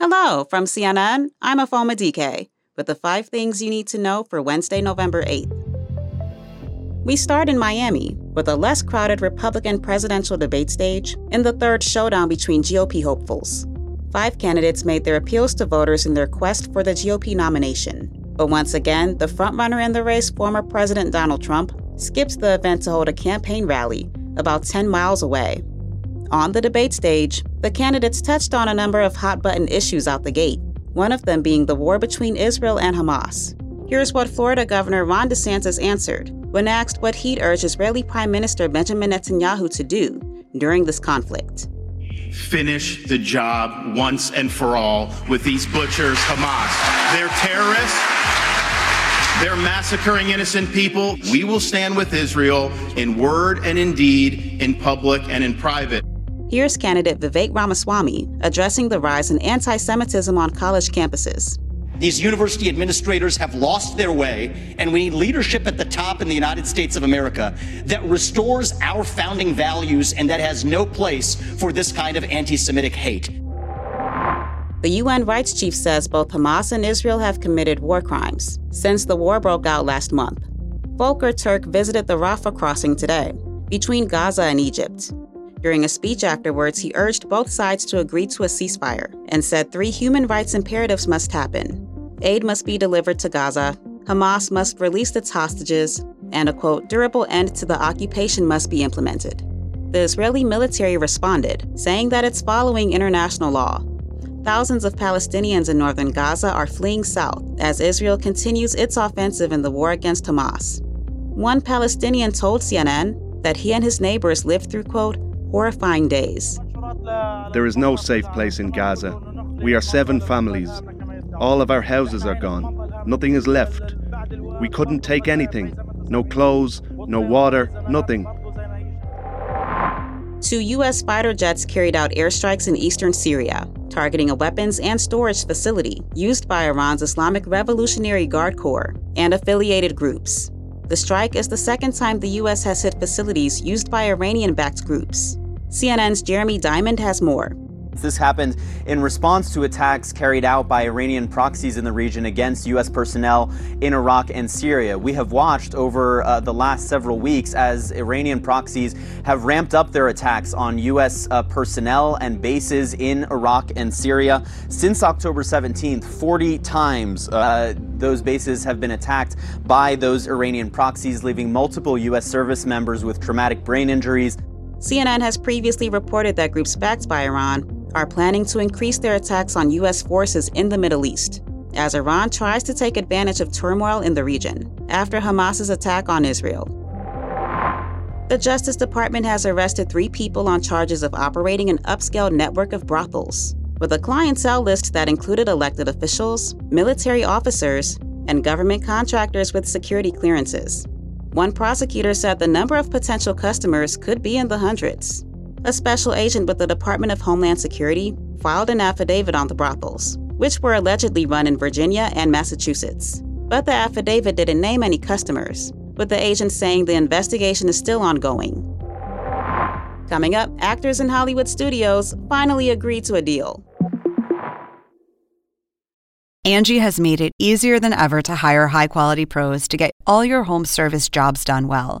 Hello, from CNN, I'm Afoma DK with the five things you need to know for Wednesday, November 8th. We start in Miami with a less crowded Republican presidential debate stage in the third showdown between GOP hopefuls. Five candidates made their appeals to voters in their quest for the GOP nomination. But once again, the frontrunner in the race, former President Donald Trump, skipped the event to hold a campaign rally about 10 miles away. On the debate stage, the candidates touched on a number of hot button issues out the gate, one of them being the war between Israel and Hamas. Here's what Florida Governor Ron DeSantis answered when asked what he'd urge Israeli Prime Minister Benjamin Netanyahu to do during this conflict. Finish the job once and for all with these butchers, Hamas. They're terrorists. They're massacring innocent people. We will stand with Israel in word and in deed, in public and in private. Here's candidate Vivek Ramaswamy addressing the rise in anti Semitism on college campuses. These university administrators have lost their way, and we need leadership at the top in the United States of America that restores our founding values and that has no place for this kind of anti Semitic hate. The UN rights chief says both Hamas and Israel have committed war crimes since the war broke out last month. Volker Turk visited the Rafah crossing today between Gaza and Egypt. During a speech afterwards, he urged both sides to agree to a ceasefire and said three human rights imperatives must happen aid must be delivered to Gaza, Hamas must release its hostages, and a quote, durable end to the occupation must be implemented. The Israeli military responded, saying that it's following international law. Thousands of Palestinians in northern Gaza are fleeing south as Israel continues its offensive in the war against Hamas. One Palestinian told CNN that he and his neighbors lived through, quote, horrifying days. There is no safe place in Gaza. We are seven families. All of our houses are gone. Nothing is left. We couldn't take anything. No clothes, no water, nothing. Two U.S. fighter jets carried out airstrikes in eastern Syria, targeting a weapons and storage facility used by Iran's Islamic Revolutionary Guard Corps and affiliated groups. The strike is the second time the U.S. has hit facilities used by Iranian backed groups. CNN's Jeremy Diamond has more. This happened in response to attacks carried out by Iranian proxies in the region against U.S. personnel in Iraq and Syria. We have watched over uh, the last several weeks as Iranian proxies have ramped up their attacks on U.S. Uh, personnel and bases in Iraq and Syria. Since October 17th, 40 times uh, those bases have been attacked by those Iranian proxies, leaving multiple U.S. service members with traumatic brain injuries. CNN has previously reported that groups backed by Iran are planning to increase their attacks on U.S. forces in the Middle East, as Iran tries to take advantage of turmoil in the region after Hamas's attack on Israel. The Justice Department has arrested three people on charges of operating an upscale network of brothels, with a clientele list that included elected officials, military officers, and government contractors with security clearances. One prosecutor said the number of potential customers could be in the hundreds a special agent with the Department of Homeland Security filed an affidavit on the brothels, which were allegedly run in Virginia and Massachusetts. But the affidavit didn't name any customers, with the agent saying the investigation is still ongoing. Coming up, actors in Hollywood studios finally agreed to a deal. Angie has made it easier than ever to hire high quality pros to get all your home service jobs done well.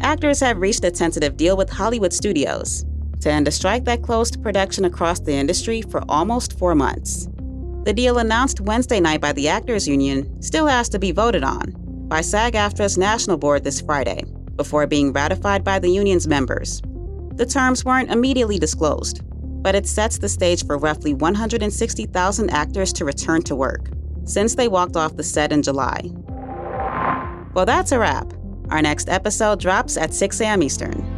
Actors have reached a tentative deal with Hollywood studios to end a strike that closed production across the industry for almost four months. The deal announced Wednesday night by the Actors Union still has to be voted on by SAG AFTRA's national board this Friday before being ratified by the union's members. The terms weren't immediately disclosed, but it sets the stage for roughly 160,000 actors to return to work since they walked off the set in July. Well, that's a wrap. Our next episode drops at 6 a.m. Eastern.